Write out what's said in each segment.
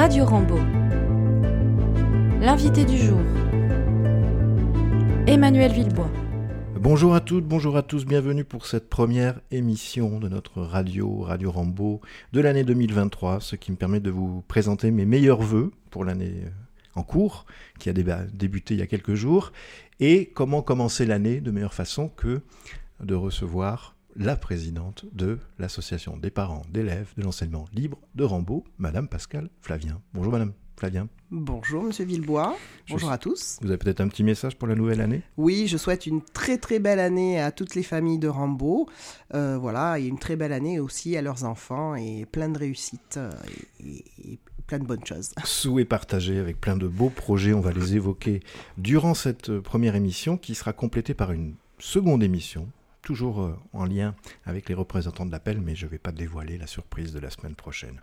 Radio Rambo. L'invité du jour. Emmanuel Villebois. Bonjour à toutes, bonjour à tous, bienvenue pour cette première émission de notre radio, Radio Rambo, de l'année 2023, ce qui me permet de vous présenter mes meilleurs voeux pour l'année en cours, qui a débuté il y a quelques jours, et comment commencer l'année de meilleure façon que de recevoir la présidente de l'association des parents d'élèves de l'enseignement libre de Rambaud, Madame Pascal Flavien. Bonjour Madame Flavien. Bonjour Monsieur Villebois. Bonjour à tous. Vous avez peut-être un petit message pour la nouvelle année? Oui, je souhaite une très très belle année à toutes les familles de Rambaud. Euh, voilà, et une très belle année aussi à leurs enfants et plein de réussites euh, et, plein de bonnes choses. Souhaits partagés avec plein de beaux projets, on va les évoquer durant cette première émission qui sera complétée par une seconde émission toujours euh, en lien avec les représentants de l'appel, mais je ne vais pas dévoiler la surprise de la semaine prochaine.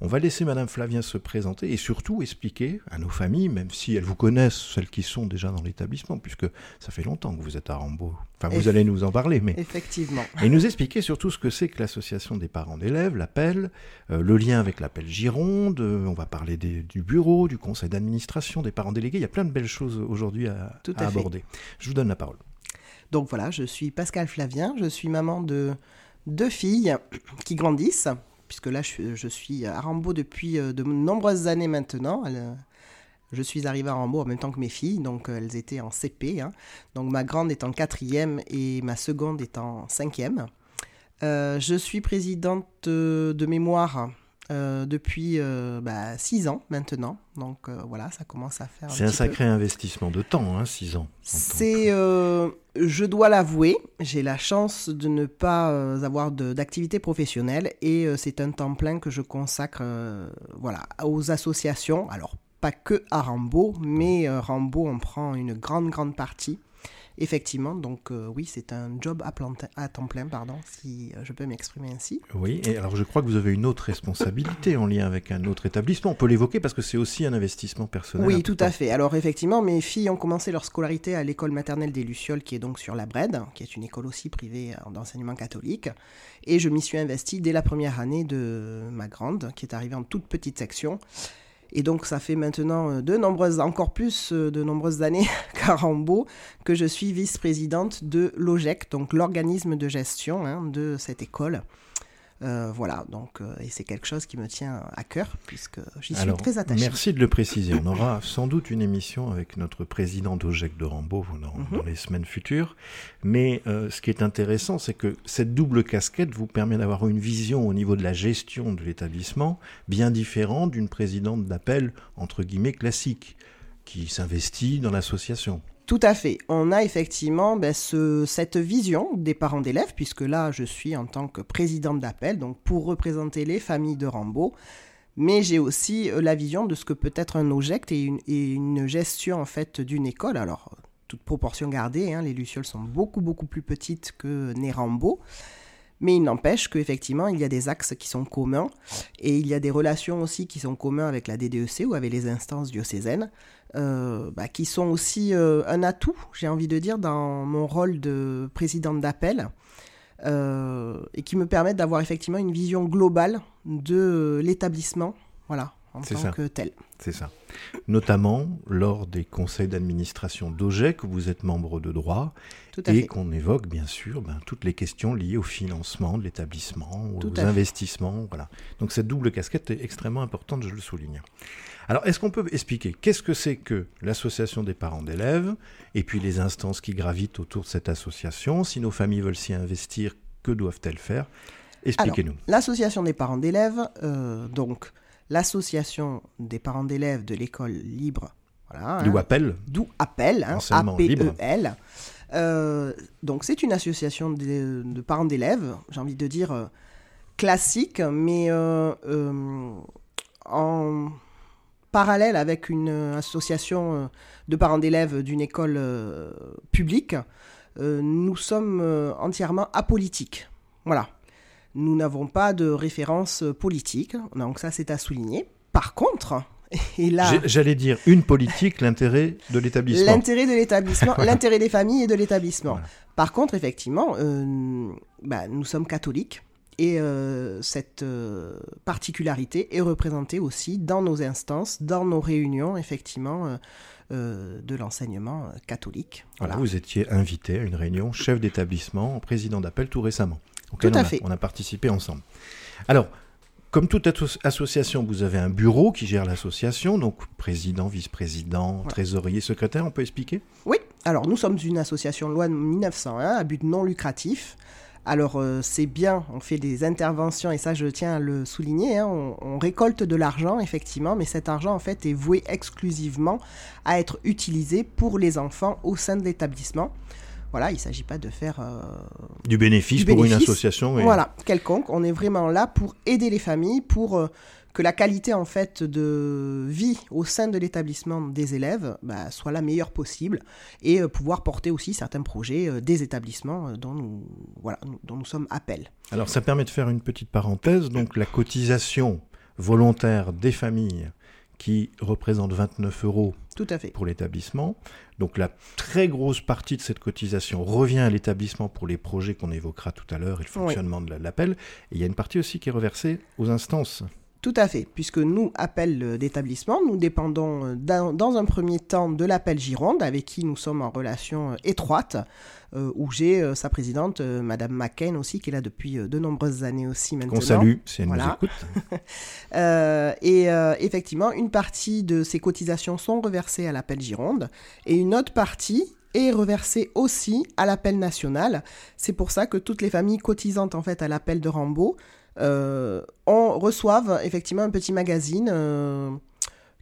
On va laisser Madame Flavien se présenter et surtout expliquer à nos familles, même si elles vous connaissent, celles qui sont déjà dans l'établissement, puisque ça fait longtemps que vous êtes à Rambaud. Enfin, vous allez nous en parler, mais... Effectivement. Et nous expliquer surtout ce que c'est que l'association des parents d'élèves, l'appel, euh, le lien avec l'appel Gironde, euh, on va parler du bureau, du conseil d'administration, des parents délégués, il y a plein de belles choses aujourd'hui à, à aborder. Je vous donne la parole. Donc voilà, je suis Pascal Flavien, je suis maman de deux filles qui grandissent, puisque là je, suis à Rambaud depuis euh, de nombreuses années maintenant. Euh, je suis arrivée à Rambaud en même temps que mes filles, donc euh, elles étaient en CP. Hein. Donc ma grande est en quatrième et ma seconde est en cinquième. je suis présidente de mémoire euh, depuis 6 euh, bah, ans maintenant. Donc euh, voilà, ça commence à faire. C'est un, sacré investissement de temps, 6 hein, ans. C'est, je dois l'avouer, j'ai la chance de ne pas avoir d'activité professionnelle et c'est un temps plein que je consacre voilà, aux associations. Alors pas que à Rambo, mais Rambo en prend une grande, grande partie. Effectivement, donc euh, oui, c'est un job à, à, temps plein, pardon, si euh, je peux m'exprimer ainsi. Oui, et alors je crois que vous avez une autre responsabilité en lien avec un autre établissement. On peut l'évoquer parce que c'est aussi un investissement personnel. Oui, tout à fait. Alors effectivement, mes filles ont commencé leur scolarité à l'école maternelle des Lucioles, qui est donc sur la Brède, qui est une école aussi privée euh, d'enseignement catholique. Et je m'y suis investie dès la première année de ma grande, qui est arrivée en toute petite section. Et donc ça fait maintenant euh, de nombreuses, encore plus euh, de nombreuses années qu'à que je suis vice-présidente de l'OGEC, donc l'organisme de gestion hein, de cette école. Euh, voilà, donc, euh, et c'est quelque chose qui me tient à cœur, puisque j'y suis très attachée. Merci de le préciser. On aura sans doute une émission avec notre président d'OGEC de Rambaud dans, mhm. dans, les semaines futures. Mais euh, ce qui est intéressant, c'est que cette double casquette vous permet d'avoir une vision au niveau de la gestion de l'établissement bien différente d'une présidente d'appel, entre guillemets, classique, qui s'investit dans l'association. Tout à fait. On a effectivement ben, cette vision des parents d'élèves, puisque là, je suis en tant que présidente d'appel, donc pour représenter les familles de Rambaud. Mais j'ai aussi euh, la vision de ce que peut être un OGECT et une, gestion en fait d'une école. Alors, toute proportion gardée, hein, les Lucioles sont beaucoup beaucoup plus petites que Nérambeau. Mais il n'empêche qu'effectivement, il y a des axes qui sont communs et il y a des relations aussi qui sont communs avec la DDEC ou avec les instances diocésaines, euh, bah, qui sont aussi euh, un atout, j'ai envie de dire, dans mon rôle de présidente d'appel. Euh, et qui me permettent d'avoir effectivement une vision globale de l'établissement, voilà, en tant que tel. C'est ça. Notamment lors des conseils d'administration d'OGEC, où vous êtes membre de droit, et qu'on évoque bien sûr ben, toutes les questions liées au financement de l'établissement, aux investissements. Voilà. Donc cette double casquette est extrêmement importante, je le souligne. Alors est-ce qu'on peut expliquer qu'est-ce que c'est que l'association des parents d'élèves, et puis les instances qui gravitent autour de cette association? Si nos familles veulent s'y investir, que doivent-elles faire? Expliquez-nous. L'association des parents d'élèves, euh, donc l'association des parents d'élèves de l'école libre. Voilà, D'où hein. appel. D'où appel, hein, A-P-E-L. Euh, donc c'est une association de, parents d'élèves, j'ai envie de dire euh, classique, mais euh, en parallèle avec une association de parents d'élèves d'une école publique, nous sommes entièrement apolitiques. Voilà. Nous n'avons pas de référence politique, donc ça c'est à souligner. Par contre, et là, j'allais dire une politique, l'intérêt de l'établissement. L'intérêt de l'établissement, l'intérêt des familles et de l'établissement. Par contre, effectivement, euh, bah, nous sommes catholiques Et cette particularité est représentée aussi dans nos instances, dans nos réunions, effectivement, de l'enseignement catholique. Voilà. vous étiez invité à une réunion chef d'établissement, président d'appel tout récemment. Tout à fait. On a participé ensemble. Alors, comme toute association, vous avez un bureau qui gère l'association, donc président, vice-président, trésorier, secrétaire, on peut expliquer? Oui, alors nous sommes une association loi de 1901 à but non lucratif. Alors euh, c'est bien, on fait des interventions et ça je tiens à le souligner, hein, on, on, récolte de l'argent effectivement, mais cet argent en fait est voué exclusivement à être utilisé pour les enfants au sein de l'établissement. Voilà, il ne s'agit pas de faire euh, du, bénéfice pour une association. Voilà, quelconque. On est vraiment là pour aider les familles, pour euh, que la qualité en fait de vie au sein de l'établissement des élèves bah, soit la meilleure possible et euh, pouvoir porter aussi certains projets des établissements dont nous voilà dont nous sommes appels. Alors ça permet de faire une petite parenthèse. Donc la cotisation volontaire des familles qui représente 29 euros Tout à fait. pour l'établissement. Donc la très grosse partie de cette cotisation revient à l'établissement pour les projets qu'on évoquera tout à l'heure et le fonctionnement de l'appel. Et il y a une partie aussi qui est reversée aux instances. Tout à fait, puisque nous, appel d'établissement, nous dépendons euh, dans un premier temps de l'appel Gironde, avec qui nous sommes en relation euh, étroite, euh, où j'ai sa présidente, Madame McCain aussi, qui est là depuis de nombreuses années aussi maintenant. Qu'on salue, si elle nous écoute. et effectivement, une partie de ces cotisations sont reversées à l'appel Gironde, et une autre partie est reversée aussi à l'appel national. C'est pour ça que toutes les familles cotisantes en fait à l'appel de Rambaud euh, on reçoive effectivement un petit magazine euh,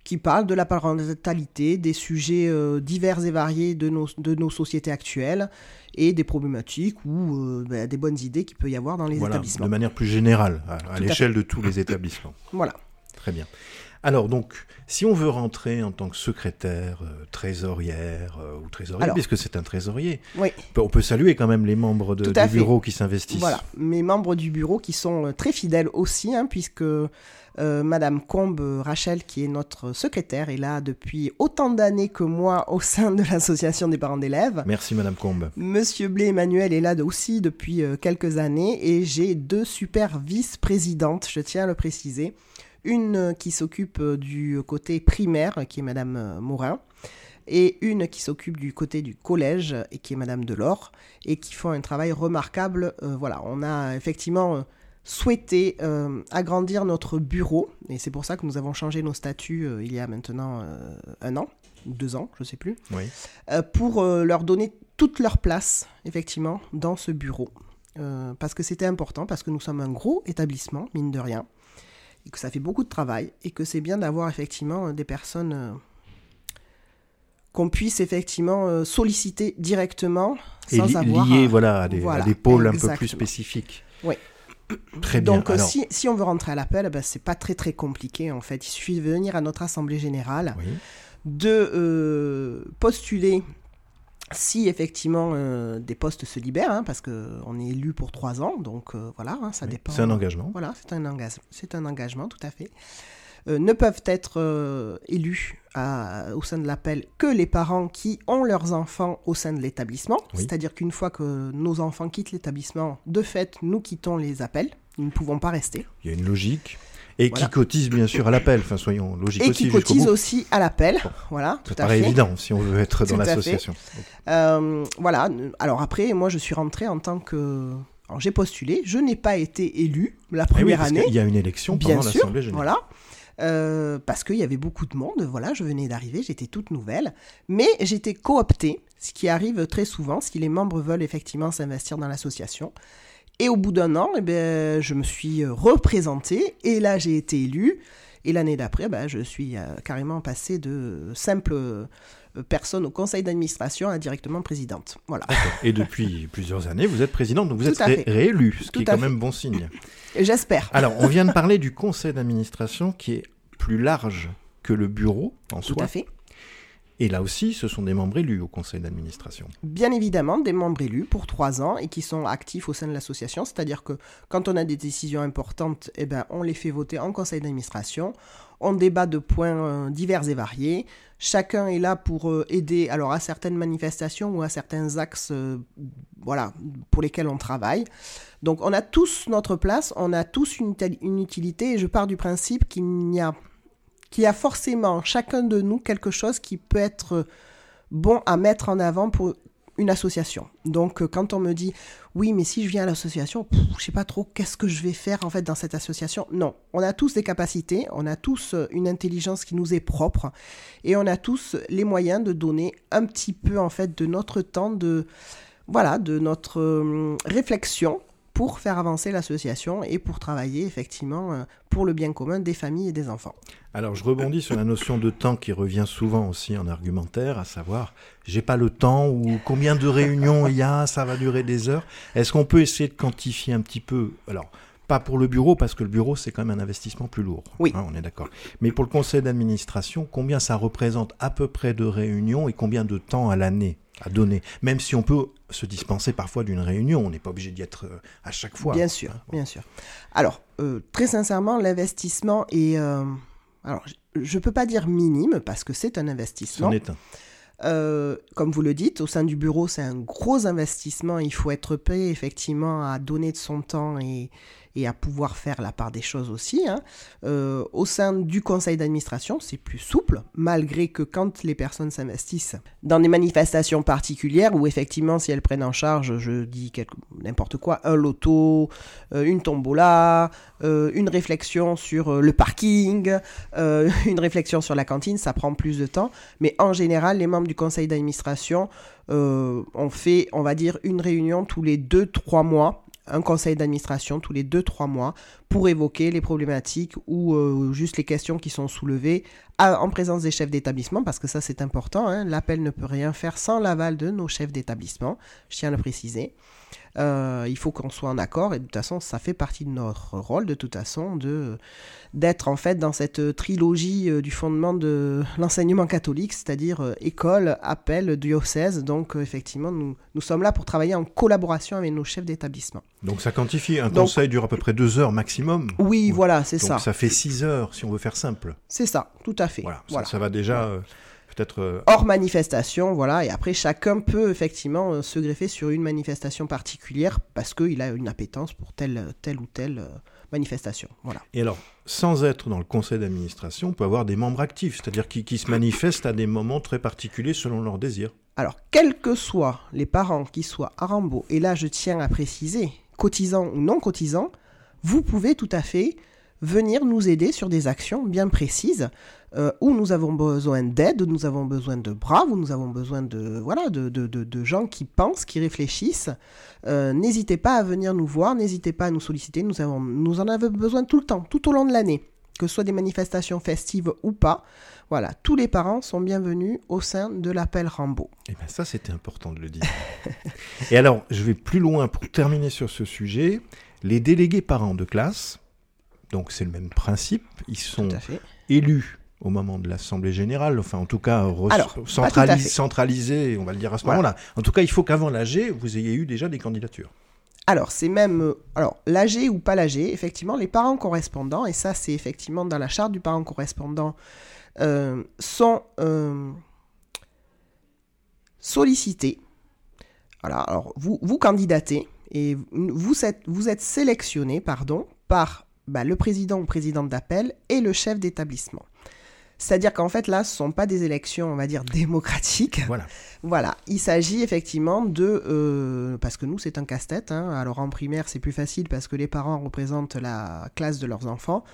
qui parle de la parentalité, des sujets euh, divers et variés de nos, de nos sociétés actuelles et des problématiques ou bah, des bonnes idées qu'il peut y avoir dans les établissements. De manière plus générale, à l'échelle de tous les établissements. Voilà. Très bien. Alors donc, si on veut rentrer en tant que secrétaire, euh, trésorière euh, ou trésorier, puisque c'est un trésorier, on peut saluer quand même les membres du bureau qui s'investissent. Voilà, mes membres du bureau qui sont euh, très fidèles aussi, hein, puisque Madame Combe Rachel, qui est notre secrétaire, est là depuis autant d'années que moi au sein de l'association des parents d'élèves. Merci Madame Combe. Monsieur Blé Emmanuel est là aussi depuis quelques années et j'ai deux super vice-présidentes, je tiens à le préciser une qui s'occupe euh, du côté primaire, qui est Madame euh, Morin, et une qui s'occupe du côté du collège, et qui est Madame Delors, et qui font un travail remarquable. Euh, voilà, on a effectivement souhaité agrandir notre bureau, et c'est pour ça que nous avons changé nos statuts il y a maintenant un an, ou deux ans, je ne sais plus, pour leur donner toute leur place, effectivement, dans ce bureau. parce que c'était important, parce que nous sommes un gros établissement, mine de rien et que ça fait beaucoup de travail et que c'est bien d'avoir effectivement euh, des personnes euh, qu'on puisse effectivement euh, solliciter directement sans et avoir lié voilà, à des, pôles un peu plus spécifiques. Oui. Très bien. Donc si, si, on veut rentrer à l'appel, ben, c'est pas très très compliqué en fait. Il suffit de venir à notre assemblée générale, de postuler si effectivement euh, des postes se libèrent, hein, parce qu'on est élu pour trois ans, donc euh, voilà, hein, ça dépend. C'est un engagement. Voilà, c'est un, engagement, c'est un engagement, tout à fait. Euh, ne peuvent être élus au sein de l'appel que les parents qui ont leurs enfants au sein de l'établissement. C'est-à-dire qu'une fois que nos enfants quittent l'établissement, de fait, nous quittons les appels. Nous ne pouvons pas rester. Il y a une logique. Et qui cotise bien sûr à l'appel, enfin soyons logiques et aussi. Et qui cotise aussi à l'appel, voilà, tout à fait. évident si on veut être dans l'association. Euh, voilà, alors après, moi je suis rentrée en tant que... j'ai postulé, je n'ai pas été élu la eh première année. Il y a une élection pendant l'Assemblée Générale. Voilà. Euh, parce qu'il y avait beaucoup de monde, voilà, je venais d'arriver, j'étais toute nouvelle, mais j'étais cooptée, ce qui arrive très souvent si les membres veulent effectivement s'investir dans l'association. Et au bout d'un an, eh ben, je me suis euh, représentée et là j'ai été élue. Et l'année d'après, ben, je suis euh, carrément passée de simple euh, personne au conseil d'administration à directement présidente. Voilà. Et depuis plusieurs années, vous êtes présidente, donc vous êtes ré réélue, ce qui est quand même bon signe. J'espère. Alors, on vient de parler du conseil d'administration qui est plus large que le bureau en soi. Tout à fait. Et là aussi, ce sont des membres élus au conseil d'administration. Bien évidemment, des membres élus pour trois ans et qui sont actifs au sein de l'association. C'est-à-dire que quand on a des décisions importantes, eh ben, on les fait voter en conseil d'administration. On débat de points euh, divers et variés. Chacun est là pour euh, aider alors à certaines manifestations ou à certains axes euh, voilà, pour lesquels on travaille. Donc on a tous notre place, on a tous une, une utilité et je pars du principe qu'il n'y a qu'il y a forcément chacun de nous quelque chose qui peut être bon à mettre en avant pour une association. Donc euh, quand on me dit oui mais si je viens à l'association, je sais pas trop qu'est-ce que je vais faire en fait dans cette association. Non, on a tous des capacités, on a tous euh, une intelligence qui nous est propre et on a tous les moyens de donner un petit peu en fait de notre temps de voilà, de notre euh, réflexion pour faire avancer l'association et pour travailler effectivement euh, pour le bien commun des familles et des enfants. Alors je rebondis sur la notion de temps qui revient souvent aussi en argumentaire, à savoir j'ai pas le temps ou combien de réunions il y a, ça va durer des heures. Est-ce qu'on peut essayer de quantifier un petit peu Alors pas pour le bureau, parce que le bureau, c'est quand même un investissement plus lourd. Oui. Hein, on est d'accord. Mais pour le conseil d'administration, combien ça représente à peu près de réunions et combien de temps à l'année à donner, même si on peut se dispenser parfois d'une réunion, on n'est pas obligé d'y être euh, à chaque fois. Bien sûr, bien sûr. Alors, euh, très sincèrement, l'investissement est... Euh, alors, je ne peux pas dire minime, parce que c'est un investissement. C'en est un. comme vous le dites, au sein du bureau, c'est un gros investissement. Il faut être prêt effectivement à donner de son temps et, et à pouvoir faire la part des choses aussi. Hein. Euh, au sein du conseil d'administration, c'est plus souple, malgré que quand les personnes s'investissent dans des manifestations particulières, où effectivement, si elles prennent en charge, je dis n'importe quoi, un loto, euh, une tombola, euh, une réflexion sur le parking, une réflexion sur la cantine, ça prend plus de temps. Mais en général, les membres du conseil d'administration ont fait, on va dire, une réunion tous les 2-3 mois un conseil d'administration tous les 2-3 mois pour évoquer les problématiques ou euh, juste les questions qui sont soulevées en présence des chefs d'établissement, parce que ça c'est important, hein. l'appel ne peut rien faire sans l'aval de nos chefs d'établissement, je tiens à le préciser. Euh, il faut qu'on soit en accord et de toute façon ça fait partie de notre rôle de toute façon de d'être en fait dans cette trilogie euh, du fondement de l'enseignement catholique, c'est-à-dire euh, école, appel, diocèse. Donc effectivement nous, nous sommes là pour travailler en collaboration avec nos chefs d'établissement. Donc ça quantifie, un conseil dure à peu près deux heures maximum. Oui, voilà, c'est ça. Ça fait six heures si on veut faire simple. C'est ça, tout à fait. Voilà, Ça, va déjà... Euh, hors manifestation, voilà. Et après, chacun peut effectivement euh, se greffer sur une manifestation particulière parce qu'il a une appétence pour telle, telle ou telle euh, manifestation. Voilà. Et alors, sans être dans le conseil d'administration, on peut avoir des membres actifs, c'est-à-dire qui, qui se manifestent à des moments très particuliers selon leurs désirs. Alors, quels que soient les parents qui soient à Rambo, et là je tiens à préciser, cotisants ou non cotisants, vous pouvez tout à fait venir nous aider sur des actions bien précises euh, où nous avons besoin d'aide, nous avons besoin de bras, où nous avons besoin de, voilà, de, de, de, gens qui pensent, qui réfléchissent. Euh, n'hésitez pas à venir nous voir, n'hésitez pas à nous solliciter, nous, avons, nous en avons besoin tout le temps, tout au long de l'année, que ce soit des manifestations festives ou pas. Voilà, tous les parents sont bienvenus au sein de l'appel Rambo. Et eh bien ça, c'était important de le dire. Et alors, je vais plus loin pour terminer sur ce sujet. Les délégués parents de classe, donc c'est le même principe, ils sont élus au moment de l'Assemblée générale, enfin en tout cas centralisé, on va le dire à ce moment-là. En tout cas, il faut qu'avant l'AG, vous ayez eu déjà des candidatures. Alors, c'est même. Euh, alors, l'AG ou pas l'AG, effectivement, les parents correspondants, et ça, c'est effectivement dans la charte du parent correspondant, euh, sont euh, sollicités. Voilà, alors, vous, vous candidatez, et vous êtes, vous êtes sélectionné, pardon, par bah, le président ou présidente d'appel et le chef d'établissement. C'est-à-dire qu'en fait, là, ce ne sont pas des élections, on va dire, démocratiques. Voilà. Voilà. Il s'agit effectivement de... Euh, parce que nous, c'est un casse-tête. Hein. Alors, en primaire, c'est plus facile parce que les parents représentent la classe de leurs enfants.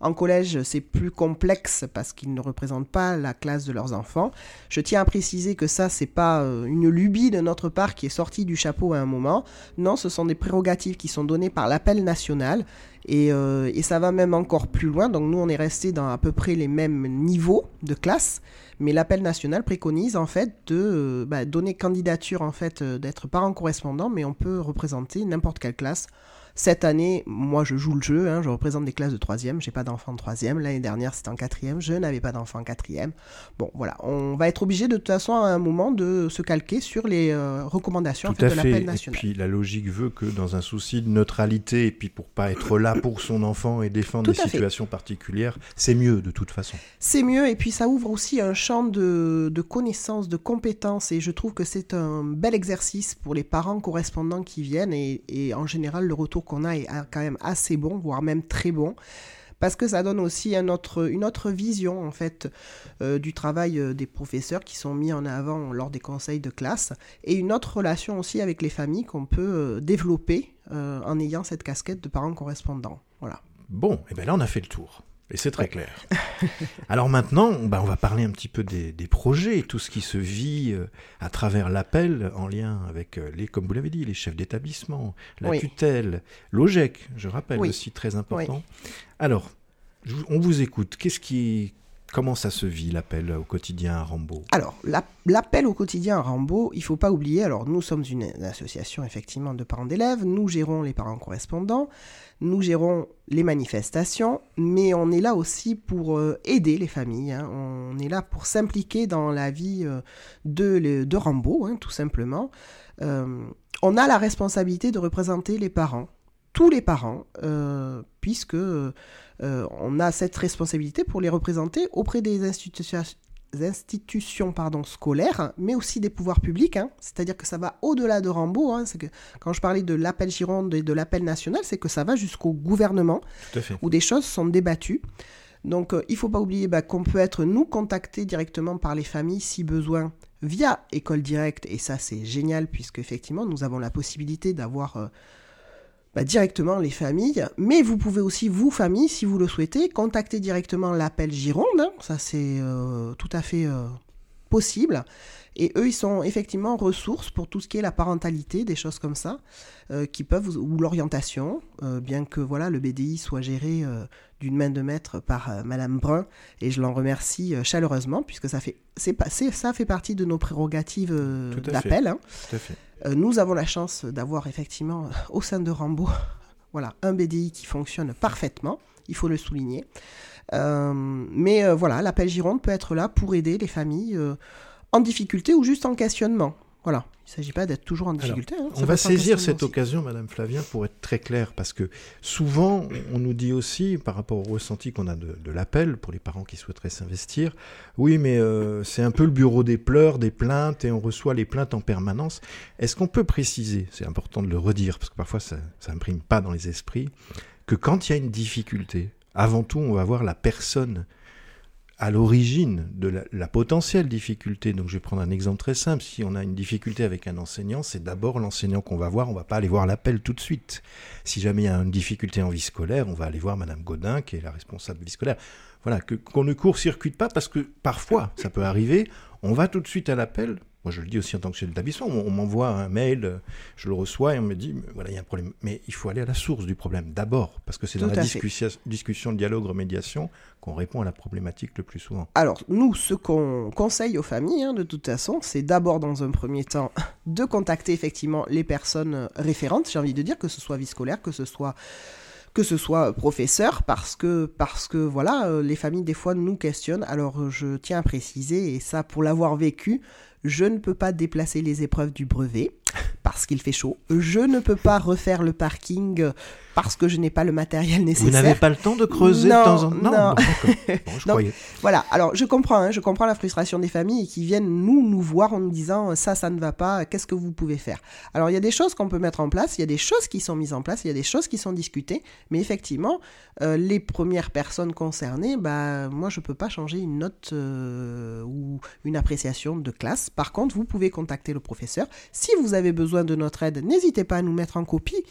En collège, c'est plus complexe parce qu'ils ne représentent pas la classe de leurs enfants. Je tiens à préciser que ça, c'est pas euh, une lubie de notre part qui est sortie du chapeau à un moment. Non, ce sont des prérogatives qui sont données par l'appel national. Euh, et, ça va même encore plus loin. Donc nous, on est resté dans à peu près les mêmes niveaux de classe, mais l'appel national préconise en fait de euh, bah, donner candidature en fait euh, d'être parent correspondant, mais on peut représenter n'importe quelle classe. Cette année, moi, je joue le jeu. Hein, je représente des classes de troisième. J'ai pas d'enfants de troisième. L'année dernière, c'était en quatrième. Je n'avais pas d'enfants en quatrième. Bon, voilà. On va être obligé de toute façon à un moment de se calquer sur les euh, recommandations de l'appel national. Et puis la logique veut que dans un souci de neutralité et puis pour pas être là pour son enfant et défendre des situations particulières, c'est mieux de toute façon. C'est mieux et puis ça ouvre aussi un champ de, de connaissances, de compétences et je trouve que c'est un bel exercice pour les parents correspondants qui viennent et, et en général le retour qu'on a est quand même assez bon, voire même très bon parce que ça donne aussi autre, une autre vision en fait euh, du travail euh, des professeurs qui sont mis en avant lors des conseils de classe et une autre relation aussi avec les familles qu'on peut euh, développer en ayant cette casquette de parents correspondants. Voilà. Bon, et bien là on a fait le tour. Et c'est très clair. Alors maintenant, bah, on va parler un petit peu des, projets, tout ce qui se vit euh, à travers l'appel en lien avec euh, les, comme vous l'avez dit, les chefs d'établissement, la tutelle, l'OGEC, je rappelle aussi très important. Alors, on vous écoute. Qu'est-ce qui, Comment ça se vit l'appel au quotidien à Rambaud? Alors, l'appel au quotidien à Rambaud, il faut pas oublier, alors nous sommes une, association effectivement de parents d'élèves, nous gérons les parents correspondants, nous gérons les manifestations, mais on est là aussi pour euh, aider les familles, hein. on est là pour s'impliquer dans la vie euh, de, de Rambaud, hein, tout simplement. Euh, on a la responsabilité de représenter les parents, tous les parents, puisque euh, on a cette responsabilité pour les représenter auprès des institutions, institutions pardon, scolaires, mais aussi des pouvoirs publics. Hein. C'est-à-dire que ça va au-delà de Rambaud. Hein. Que, quand je parlais de l'appel Gironde et de l'appel national, c'est que ça va jusqu'au gouvernement, où des choses sont débattues. Donc euh, il ne faut pas oublier bah, qu'on peut être, nous, contactés directement par les familles si besoin via École Directe. Et ça, c'est génial, puisque effectivement, nous avons la possibilité d'avoir... Euh, bah, directement les familles. Mais vous pouvez aussi, vous, famille, si vous le souhaitez, contacter directement l'appel Gironde. Ça, c'est euh, tout à fait euh, possible. Et eux, ils sont effectivement ressources pour tout ce qui est la parentalité, des choses comme ça, euh, qui peuvent, ou l'orientation, bien que voilà, le BDI soit géré d'une main de maître par Madame Brun, et je l'en remercie chaleureusement, puisque ça fait, c'est, ça fait partie de nos prérogatives d'appel. Hein. Euh, nous avons la chance d'avoir effectivement au sein de Rambo voilà, un BDI qui fonctionne parfaitement, il faut le souligner. Euh, mais euh, voilà, l'appel Gironde peut être là pour aider les familles en difficulté ou juste en questionnement. Voilà, il ne s'agit pas d'être toujours en difficulté. Hein, on va saisir cette occasion, Madame Flavien, pour être très clair, parce que souvent, on nous dit aussi, par rapport au ressenti qu'on a de, l'appel, pour les parents qui souhaiteraient s'investir, oui, mais euh, c'est un peu le bureau des pleurs, des plaintes, et on reçoit les plaintes en permanence. Est-ce qu'on peut préciser, c'est important de le redire, parce que parfois ça n'imprime pas dans les esprits, que quand il y a une difficulté, avant tout, on va voir la personne à l'origine de la, potentielle difficulté. Donc je vais prendre un exemple très simple. Si on a une difficulté avec un enseignant, c'est d'abord l'enseignant qu'on va voir, on va pas aller voir l'appel tout de suite. Si jamais il y a une difficulté en vie scolaire, on va aller voir Madame Godin, qui est la responsable de vie scolaire. Voilà, qu'on ne court-circuite pas parce que parfois, ça peut arriver, on va tout de suite à l'appel moi, je le dis aussi en tant que chef d'établissement. On, m'envoie un mail, euh, je le reçois et on me dit voilà, il y a un problème. Mais il faut aller à la source du problème d'abord, parce que c'est dans la discussion, discussion, dialogue, remédiation qu'on répond à la problématique le plus souvent. Alors, nous, ce qu'on conseille aux familles, hein, de toute façon, c'est d'abord, dans un premier temps, de contacter effectivement les personnes référentes, j'ai envie de dire, que ce soit vie scolaire, que ce soit que ce soit professeur, parce que, parce que voilà, euh, les familles des fois nous questionnent. Alors je tiens à préciser, et ça pour l'avoir vécu, je ne peux pas déplacer les épreuves du brevet parce qu'il fait chaud. Je ne peux pas refaire le parking parce que je n'ai pas le matériel nécessaire. Vous n'avez pas le temps de creuser de temps en temps Non, bon, je Voilà, alors je comprends, hein, je comprends la frustration des familles qui viennent nous, nous voir en nous disant ça, ça ne va pas, qu'est-ce que vous pouvez faire? Alors il y a des choses qu'on peut mettre en place, il y a des choses qui sont mises en place, il y a des choses qui sont discutées, mais effectivement, euh, les premières personnes concernées, bah, moi je ne peux pas changer une note euh, ou une appréciation de classe. Par contre, vous pouvez contacter le professeur. Si vous avez besoin de notre aide, n'hésitez pas à nous mettre en copie.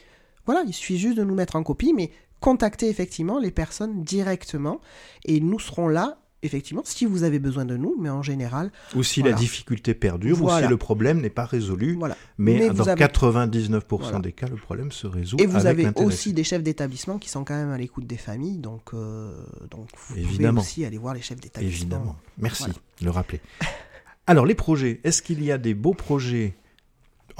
Voilà, il suffit juste de nous mettre en copie, mais contactez effectivement les personnes directement et nous serons là effectivement, si vous avez besoin de nous, mais en général. Ou si la difficulté perdure, ou si le problème n'est pas résolu. Voilà. Mais, dans 99% des cas, le problème se résout. Et vous avez aussi des chefs d'établissement qui sont quand même à l'écoute des familles, donc, euh, donc vous Évidemment. pouvez aussi aller voir les chefs d'établissement. Évidemment. Merci de le rappeler. Alors, les projets, est-ce qu'il y a des beaux projets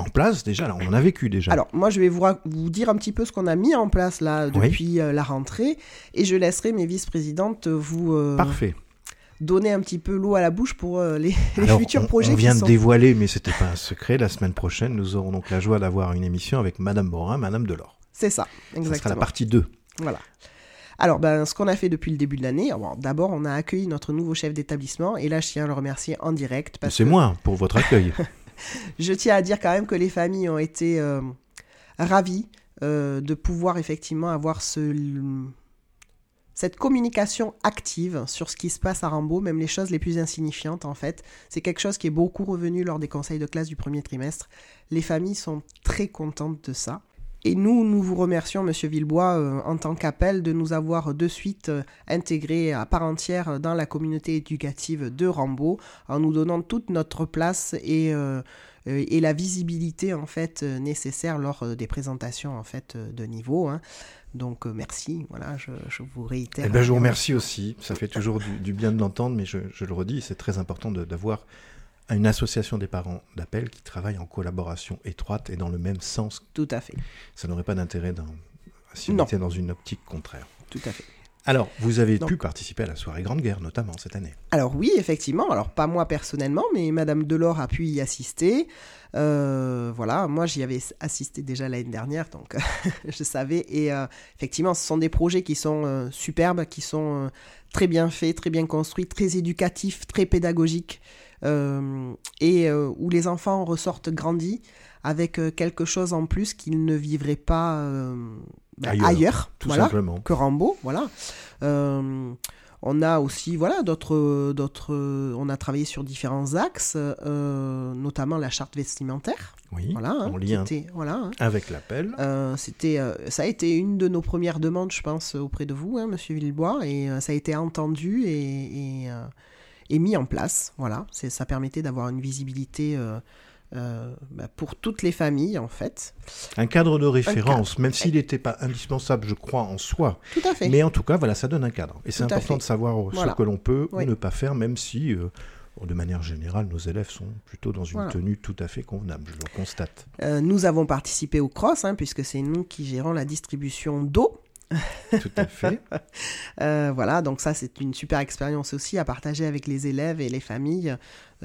en place déjà, là, on en a vécu déjà. Alors, moi, je vais vous, vous dire un petit peu ce qu'on a mis en place là depuis la rentrée, et je laisserai mes vice-présidentes vous. Parfait donner un petit peu l'eau à la bouche pour euh, les, futurs projets. On vient de dévoiler, mais c'était pas un secret. La semaine prochaine, nous aurons donc la joie d'avoir une émission avec Madame Morin, Madame Delors. C'est ça, exactement. Ça sera la partie 2. Voilà. Alors, ben, ce qu'on a fait depuis le début de l'année, d'abord, on a accueilli notre nouveau chef d'établissement, et là, je tiens à le remercier en direct. C'est moi pour votre accueil. je tiens à dire quand même que les familles ont été euh, ravies euh, de pouvoir effectivement avoir ce cette communication active sur ce qui se passe à Rambo, même les choses les plus insignifiantes en fait, c'est quelque chose qui est beaucoup revenu lors des conseils de classe du premier trimestre. Les familles sont très contentes de ça. Et nous, nous vous remercions, Monsieur Villebois, euh, en tant qu'appel, de nous avoir de suite euh, intégrés à part entière dans la communauté éducative de Rambo, en nous donnant toute notre place et, euh, et la visibilité en fait nécessaire lors des présentations en fait de niveau. Hein. Donc merci, voilà, je, vous réitère. Eh ben, je vous remercie aussi, ça fait toujours du, bien de l'entendre, mais je, le redis, c'est très important d'avoir une association des parents d'appel qui travaille en collaboration étroite et dans le même sens. Tout à fait. Ça n'aurait pas d'intérêt si on était dans une optique contraire. Tout à fait. Alors, vous avez pu participer à la soirée Grande Guerre, notamment cette année. Alors oui, effectivement. Alors pas moi personnellement, mais Madame Delors a pu y assister. Euh, voilà, moi j'y avais assisté déjà l'année dernière, donc je savais. Et euh, effectivement, ce sont des projets qui sont euh, superbes, qui sont très bien faits, très bien construits, très éducatifs, très pédagogiques, et où les enfants ressortent grandis avec quelque chose en plus qu'ils ne vivraient pas bah, ailleurs, tout simplement. que Rambo, voilà. On a aussi, voilà, d'autres, d'autres. On a travaillé sur différents axes, euh, notamment la charte vestimentaire. Oui. Voilà, hein, lien voilà, hein. avec l'appel. Euh, c'était, euh, ça a été une de nos premières demandes, je pense, auprès de vous, hein, Monsieur Villebois, et ça a été entendu et, et, mis en place. Voilà, ça permettait d'avoir une visibilité euh, bah, pour toutes les familles, en fait. Un cadre de référence, même s'il n'était pas indispensable, je crois, en soi. Tout à fait. Mais en tout cas, voilà, ça donne un cadre. Et c'est important de savoir ce que l'on peut ou ne pas faire, même si, euh, de manière générale, nos élèves sont plutôt dans une tenue tout à fait convenable, je le constate. Euh, nous avons participé au CROSS, hein, puisque c'est nous qui gérons la distribution d'eau. Tout à fait. voilà, donc ça c'est une super expérience aussi à partager avec les élèves et les familles.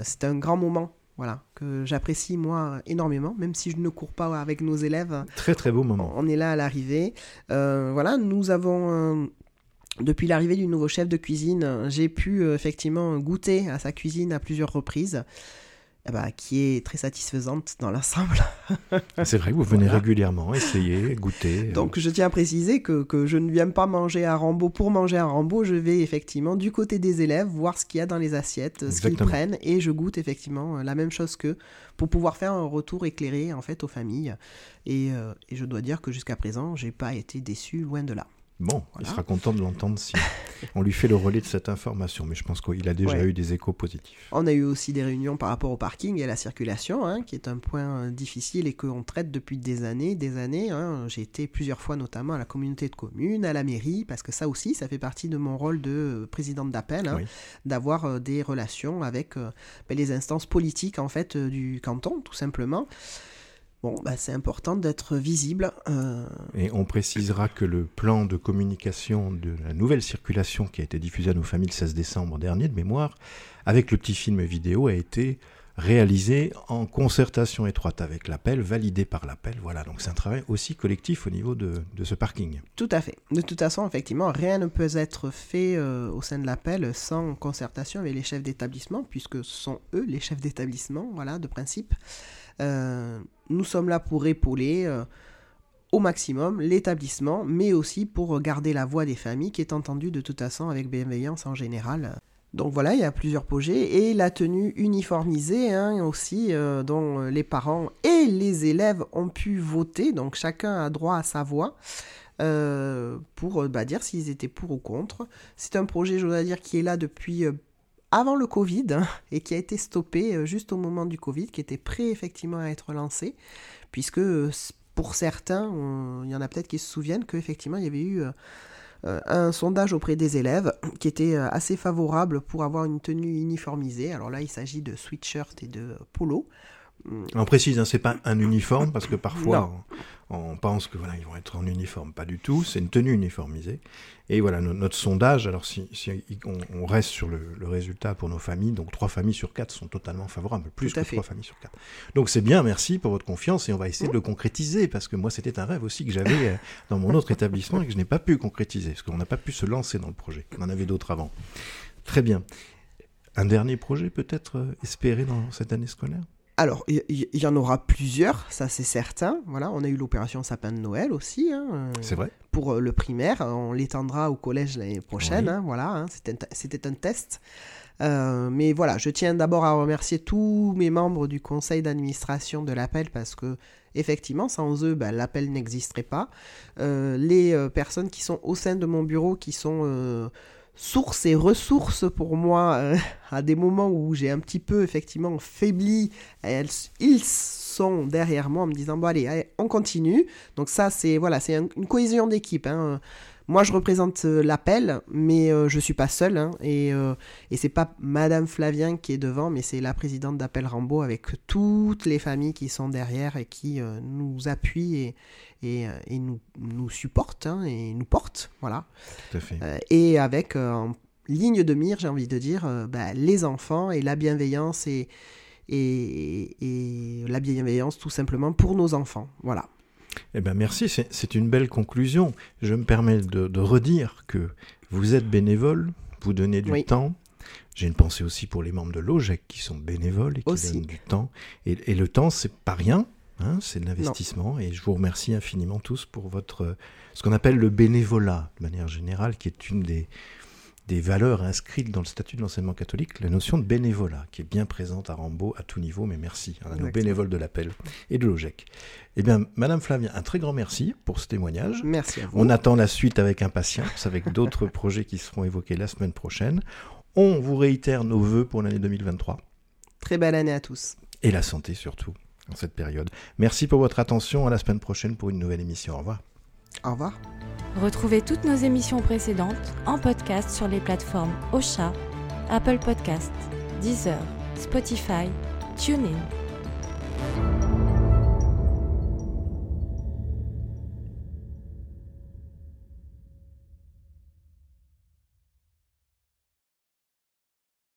c'est un grand moment voilà, que j'apprécie moi énormément, même si je ne cours pas avec nos élèves. Très très beau moment. On est là à l'arrivée. Euh, voilà, nous avons, euh, depuis l'arrivée du nouveau chef de cuisine, j'ai pu euh, effectivement goûter à sa cuisine à plusieurs reprises. Eh ben, qui est très satisfaisante dans l'ensemble. c'est vrai que vous venez régulièrement essayer, goûter. Donc je tiens à préciser que, que, je ne viens pas manger à Rambo pour manger à Rambo, je vais effectivement du côté des élèves voir ce qu'il y a dans les assiettes, ce qu'ils prennent, et je goûte effectivement la même chose qu'eux pour pouvoir faire un retour éclairé en fait aux familles. Et, euh, et je dois dire que jusqu'à présent, j'ai pas été déçu, loin de là. Bon, il sera content de l'entendre si on lui fait le relais de cette information, mais je pense qu'il a déjà eu des échos positifs. On a eu aussi des réunions par rapport au parking et à la circulation, hein, qui est un point euh, difficile et qu'on traite depuis des années, des années. Hein. J'ai été plusieurs fois notamment à la communauté de communes, à la mairie, parce que ça aussi, ça fait partie de mon rôle de euh, présidente d'appel, hein, d'avoir euh, des relations avec ben, les instances politiques en fait du canton, tout simplement. Bon, bah, c'est important d'être visible. Euh. Et on précisera que le plan de communication de la nouvelle circulation qui a été diffusé à nos familles le 16 décembre dernier, de mémoire, avec le petit film vidéo, a été réalisé en concertation étroite avec l'appel, validé par l'appel. Voilà, donc c'est un travail aussi collectif au niveau de, ce parking. Tout à fait. De toute façon, effectivement, rien ne peut être fait euh, au sein de l'appel sans concertation avec les chefs d'établissement, puisque ce sont eux les chefs d'établissement, voilà, de principe. Euh, nous sommes là pour épauler euh, au maximum l'établissement, mais aussi pour garder la voix des familles qui est entendue de toute façon avec bienveillance en général. Donc voilà, il y a plusieurs projets et la tenue uniformisée hein, aussi, euh, dont les parents et les élèves ont pu voter, donc chacun a droit à sa voix. pour bah, dire s'ils étaient pour ou contre. C'est un projet, je dois dire, qui est là depuis avant le Covid hein, et qui a été stoppé euh, juste au moment du Covid, qui était prêt effectivement à être lancé, puisque euh, pour certains, il y en a peut-être qui se souviennent qu'effectivement il y avait eu euh, un sondage auprès des élèves qui était assez favorable pour avoir une tenue uniformisée. Alors là, il s'agit de sweatshirt et de polo. On précise, hein, c'est pas un uniforme parce que parfois on, pense que voilà ils vont être en uniforme, pas du tout. C'est une tenue uniformisée. Et voilà notre sondage. Alors si, on, reste sur le, résultat pour nos familles, donc trois familles sur quatre sont totalement favorables, plus que trois familles sur quatre. Donc c'est bien, merci pour votre confiance et on va essayer de le concrétiser parce que moi c'était un rêve aussi que j'avais euh, dans mon autre établissement et que je n'ai pas pu concrétiser parce qu'on n'a pas pu se lancer dans le projet. On en avait d'autres avant. Très bien. Un dernier projet peut-être euh, espéré dans cette année scolaire? Alors, il y, en aura plusieurs, ça c'est certain. Voilà, on a eu l'opération sapin de Noël aussi. Hein, euh, c'est vrai. Pour euh, le primaire, on l'étendra au collège l'année prochaine. Hein, voilà, hein, c'était un test. mais voilà, je tiens d'abord à remercier tous mes membres du conseil d'administration de l'appel parce que effectivement, sans eux, ben, l'appel n'existerait pas. les personnes qui sont au sein de mon bureau, qui sont source et ressources pour moi euh, à des moments où j'ai un petit peu effectivement faibli. Elles, ils sont derrière moi en me disant bon allez, on continue. Donc ça c'est voilà c'est une cohésion d'équipe. Hein. Moi, je représente euh, l'appel, mais je euh, je suis pas seule. Hein, et euh, et c'est pas Madame Flavien qui est devant, mais c'est la présidente d'Appel Rambo avec toutes les familles qui sont derrière et qui nous appuient et, et, et nous, nous supportent hein, et nous portent. Voilà. Tout à fait. et avec en ligne de mire, j'ai envie de dire, bah, les enfants et la bienveillance et, et, et la bienveillance tout simplement pour nos enfants. Voilà. Eh bien, merci, c'est une belle conclusion. Je me permets de, redire que vous êtes bénévole, vous donnez du temps. J'ai une pensée aussi pour les membres de l'OGEC qui sont bénévoles et qui donnent du temps. Et, le temps, c'est pas rien, hein, c'est de l'investissement. Et je vous remercie infiniment tous pour votre ce qu'on appelle le bénévolat de manière générale, qui est une des, des valeurs inscrites dans le statut de l'enseignement catholique, la notion de bénévolat, qui est bien présente à Rambaud à tout niveau, mais merci à nos bénévoles de l'appel et de l'OGEC. Eh bien, Madame Flavien, un très grand merci pour ce témoignage. Merci à vous. On attend la suite avec impatience, avec d'autres projets qui seront évoqués la semaine prochaine. On vous réitère nos voeux pour l'année 2023. Très belle année à tous. Et la santé surtout, en cette période. Merci pour votre attention. À la semaine prochaine pour une nouvelle émission. Au revoir. Au revoir. Retrouvez toutes nos émissions précédentes en podcast sur les plateformes Ocha, Apple Podcast, Deezer, Spotify, TuneIn.